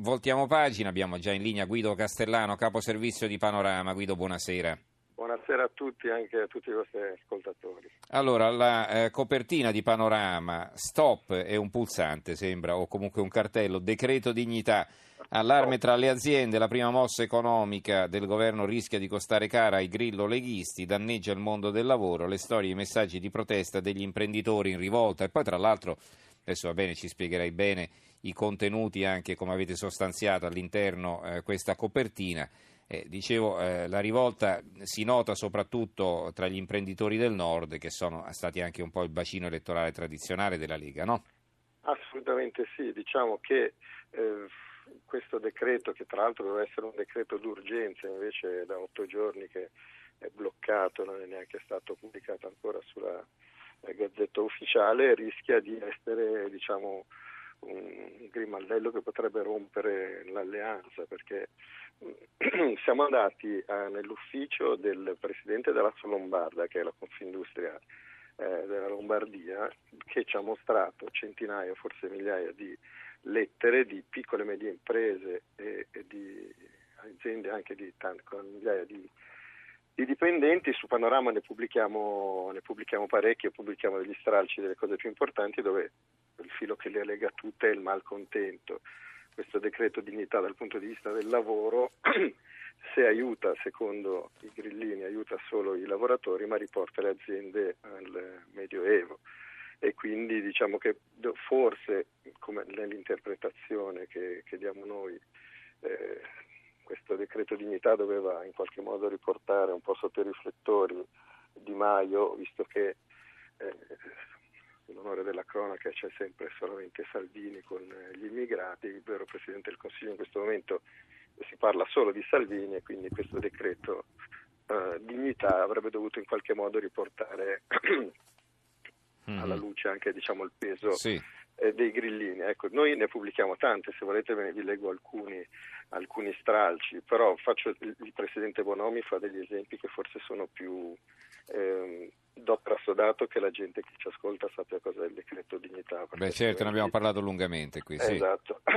voltiamo pagina, abbiamo già in linea Guido Castellano, capo servizio di Panorama. Guido, buonasera. Buonasera a tutti e anche a tutti i vostri ascoltatori. Allora, la eh, copertina di Panorama, stop è un pulsante, sembra, o comunque un cartello, decreto dignità, allarme tra le aziende, la prima mossa economica del governo rischia di costare cara ai grillo leghisti, danneggia il mondo del lavoro, le storie e i messaggi di protesta degli imprenditori in rivolta e poi tra l'altro, adesso va bene, ci spiegherai bene i contenuti anche come avete sostanziato all'interno eh, questa copertina. Eh, dicevo, eh, la rivolta si nota soprattutto tra gli imprenditori del nord, che sono stati anche un po' il bacino elettorale tradizionale della Lega, no? Assolutamente sì, diciamo che eh, questo decreto, che tra l'altro doveva essere un decreto d'urgenza, invece da otto giorni che è bloccato, non è neanche stato pubblicato ancora sulla eh, Gazzetta Ufficiale, rischia di essere diciamo, un grimaldello che potrebbe rompere l'alleanza perché mm, siamo andati eh, nell'ufficio del presidente della Lombarda che è la Confindustria eh, della Lombardia che ci ha mostrato centinaia, forse migliaia di lettere di piccole e medie imprese e, e di aziende anche di tante, con migliaia di, di dipendenti, su Panorama ne pubblichiamo, ne pubblichiamo parecchie, pubblichiamo degli stralci delle cose più importanti dove il filo che le lega tutte è il malcontento. Questo decreto dignità dal punto di vista del lavoro, se aiuta, secondo i grillini, aiuta solo i lavoratori, ma riporta le aziende al Medioevo. E quindi diciamo che forse, come nell'interpretazione che, che diamo noi, eh, questo decreto dignità doveva in qualche modo riportare un po' sotto i riflettori Di Maio, visto che eh, l'onore della cronaca c'è sempre solamente Salvini con gli immigrati, il vero Presidente del Consiglio in questo momento si parla solo di Salvini e quindi questo decreto eh, dignità avrebbe dovuto in qualche modo riportare alla mm-hmm. luce anche diciamo, il peso sì. eh, dei grillini. Ecco, noi ne pubblichiamo tante, se volete ve ne vi leggo alcuni, alcuni stralci, però faccio, il, il Presidente Bonomi fa degli esempi che forse sono più... Eh, do per assodato che la gente che ci ascolta sappia cos'è il decreto dignità. Beh certo, ne abbiamo parlato lungamente qui. Sì. Esatto,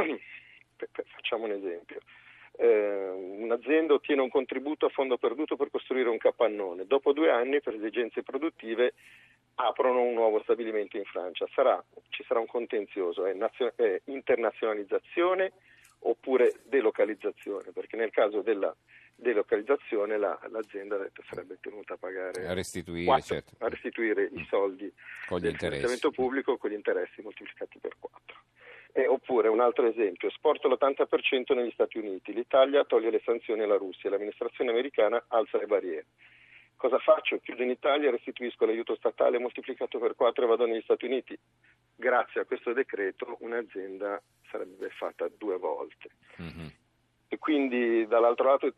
facciamo un esempio. Eh, un'azienda ottiene un contributo a fondo perduto per costruire un capannone. Dopo due anni, per esigenze produttive, aprono un nuovo stabilimento in Francia. Sarà, ci sarà un contenzioso, è, nazio- è internazionalizzazione oppure delocalizzazione, perché nel caso della delocalizzazione la, l'azienda sarebbe tenuta a pagare a restituire, 4, certo. a restituire i soldi con del finanziamento pubblico con gli interessi moltiplicati per 4. Eh, oppure un altro esempio, esporta l'80% negli Stati Uniti, l'Italia toglie le sanzioni alla Russia, l'amministrazione americana alza le barriere. Cosa faccio? Chiudo in Italia, restituisco l'aiuto statale moltiplicato per 4 e vado negli Stati Uniti. Grazie a questo decreto un'azienda sarebbe fatta due volte. Mm-hmm. E quindi dall'altro lato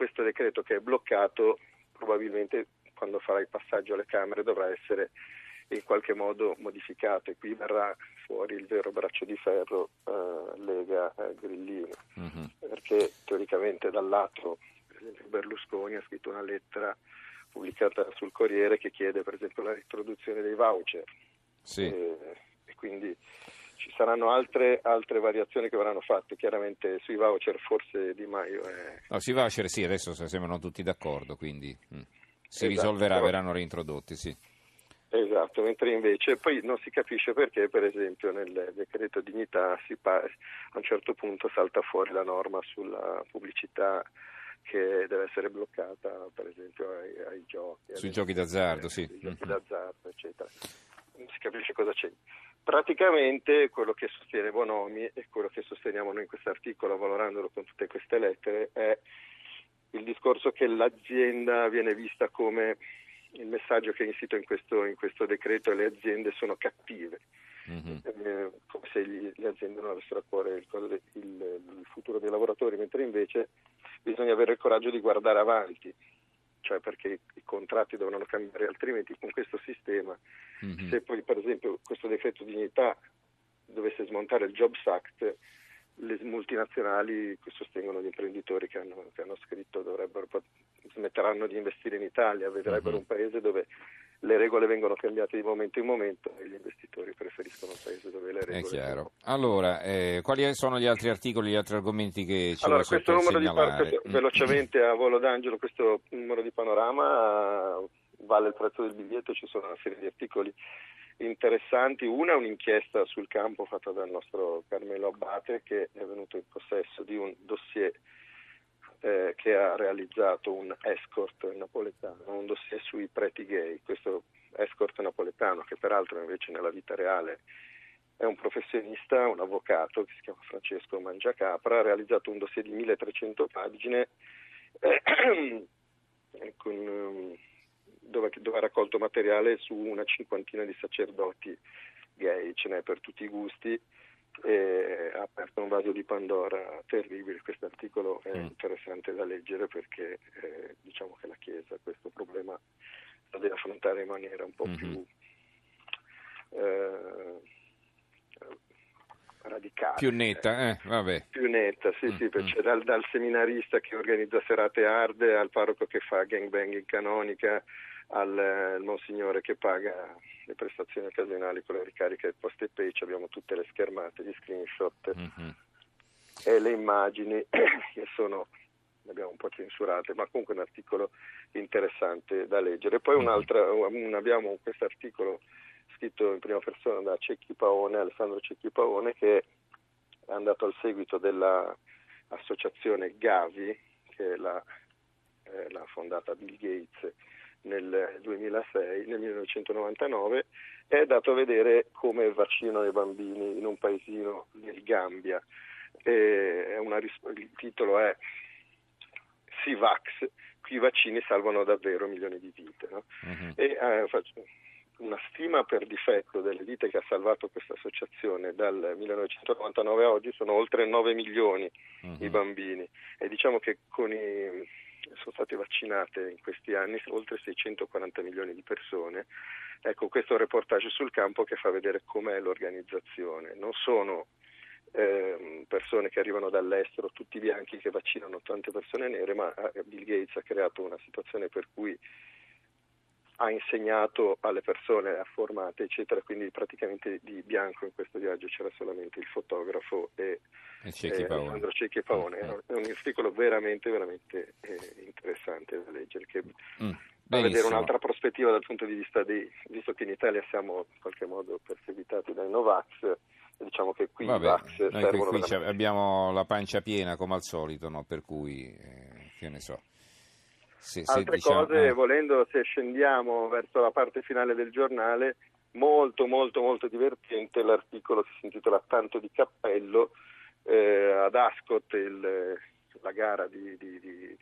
questo decreto che è bloccato probabilmente quando farà il passaggio alle Camere dovrà essere in qualche modo modificato e qui verrà fuori il vero braccio di ferro eh, Lega eh, Grillini mm-hmm. perché teoricamente dal lato per esempio Berlusconi ha scritto una lettera pubblicata sul Corriere che chiede per esempio la introduzione dei voucher sì. e, e quindi ci saranno altre, altre, variazioni che verranno fatte, chiaramente sui voucher forse Di Maio è... No, sui voucher sì, adesso sembrano tutti d'accordo, quindi mm, si esatto, risolverà, però... verranno reintrodotti, sì. Esatto, mentre invece poi non si capisce perché, per esempio, nel decreto dignità pa- a un certo punto salta fuori la norma sulla pubblicità che deve essere bloccata, per esempio, ai, ai giochi. Sui giochi d'azzardo, sì. Sui giochi mm-hmm. d'azzardo, eccetera. Non si capisce cosa c'è. Praticamente quello che sostiene Bonomi e quello che sosteniamo noi in questo articolo, valorandolo con tutte queste lettere, è il discorso che l'azienda viene vista come il messaggio che è insito in questo, in questo decreto le aziende sono cattive, mm-hmm. eh, come se gli, le aziende non avessero a cuore il, il, il futuro dei lavoratori, mentre invece bisogna avere il coraggio di guardare avanti cioè perché contratti dovranno cambiare, altrimenti con questo sistema, mm-hmm. se poi per esempio questo decreto dignità dovesse smontare il Jobs Act, le multinazionali che sostengono gli imprenditori che hanno, che hanno scritto dovrebbero, smetteranno di investire in Italia, vedrebbero mm-hmm. un paese dove le regole vengono cambiate di momento in momento e gli investitori preferiscono un paese dove le regole... È chiaro. Allora, eh, quali sono gli altri articoli, gli altri argomenti che ci allora, questo numero di segnalare? questo, velocemente a volo d'angelo, questo numero di panorama eh, vale il prezzo del biglietto, ci sono una serie di articoli interessanti. Una è un'inchiesta sul campo fatta dal nostro Carmelo Abbate che è venuto in possesso di un dossier eh, che ha realizzato un escort napoletano, un dossier sui preti gay. Questo escort napoletano, che peraltro invece nella vita reale è un professionista, un avvocato che si chiama Francesco Mangiacapra, ha realizzato un dossier di 1300 pagine eh, con, um, dove, dove, ha raccolto materiale su una cinquantina di sacerdoti gay, ce n'è per tutti i gusti e ha aperto un vaso di Pandora terribile. Questo articolo è mm. interessante da leggere perché eh, diciamo che la Chiesa questo problema lo deve affrontare in maniera un po' mm-hmm. più eh, radicale. Più netta, eh, vabbè. Più netta, sì, mm, sì, perché mm. dal, dal, seminarista che organizza serate arde al parroco che fa gangbang canonica al, al monsignore che paga prestazioni occasionali con le ricariche del post e page, abbiamo tutte le schermate, gli screenshot mm-hmm. e le immagini che sono le abbiamo un po' censurate, ma comunque un articolo interessante da leggere. Poi un'altra, un, abbiamo questo articolo scritto in prima persona da Cecchi Paone, Alessandro Cecchi Paone, che è andato al seguito dell'associazione Gavi, che è la, eh, l'ha fondata Bill Gates nel 2006, nel 1999, e è dato a vedere come vaccinano i bambini in un paesino del Gambia. Una, il titolo è Sivax, qui i vaccini salvano davvero milioni di vite. No? Uh-huh. E, eh, una stima per difetto delle vite che ha salvato questa associazione dal 1999 a oggi sono oltre 9 milioni uh-huh. i bambini e diciamo che con i, sono state vaccinate in questi anni oltre 640 milioni di persone. Ecco, questo è un reportage sul campo che fa vedere com'è l'organizzazione. Non sono eh, persone che arrivano dall'estero, tutti bianchi che vaccinano tante persone nere, ma eh, Bill Gates ha creato una situazione per cui ha insegnato alle persone, ha formate, eccetera, quindi praticamente di bianco in questo viaggio c'era solamente il fotografo e, e Cecchi eh, Alessandro Cecchi Paone. Mm, mm. È un articolo veramente, veramente eh, interessante da leggere, che mm, fa vedere un'altra prospettiva dal punto di vista di, visto che in Italia siamo in qualche modo perseguitati dai Novax, diciamo che qui Vabbè, i Vax servono... Qui, qui abbiamo la pancia piena come al solito, no? per cui, eh, che ne so. Sì, Altre diciamo, cose, eh. volendo, se scendiamo verso la parte finale del giornale, molto molto molto divertente l'articolo che si intitola Tanto di cappello eh, ad Ascot, il, la gara di, di, di,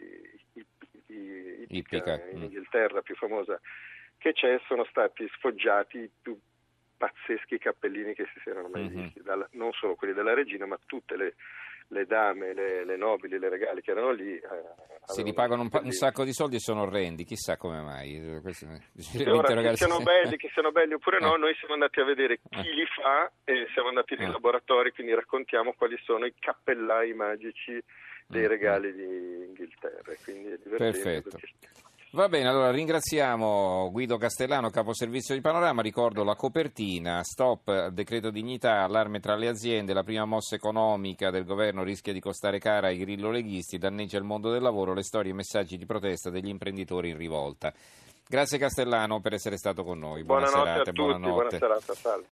di Ippica, in mm. Inghilterra più famosa che c'è, sono stati sfoggiati i più pazzeschi cappellini che si siano mai mm-hmm. visti, dalla, non solo quelli della regina, ma tutte le le dame, le, le, nobili, le regali che erano lì. Eh, si ripagano un, un, sacco di soldi e sono orrendi, chissà come mai. Questo, ora, che, siano belli, che siano belli oppure no, eh. noi siamo andati a vedere chi eh. li fa e siamo andati nei eh. laboratori, quindi raccontiamo quali sono i cappellai magici dei mm, regali di Inghilterra. Quindi è Perfetto. Perché... Va bene, allora ringraziamo Guido Castellano, caposervizio di Panorama. Ricordo la copertina, stop decreto dignità, allarme tra le aziende, la prima mossa economica del governo rischia di costare cara ai grillo leghisti, danneggia il mondo del lavoro, le storie e messaggi di protesta degli imprenditori in rivolta. Grazie Castellano per essere stato con noi. Buona buonanotte serata, a tutti, buonanotte. buona serata, salve.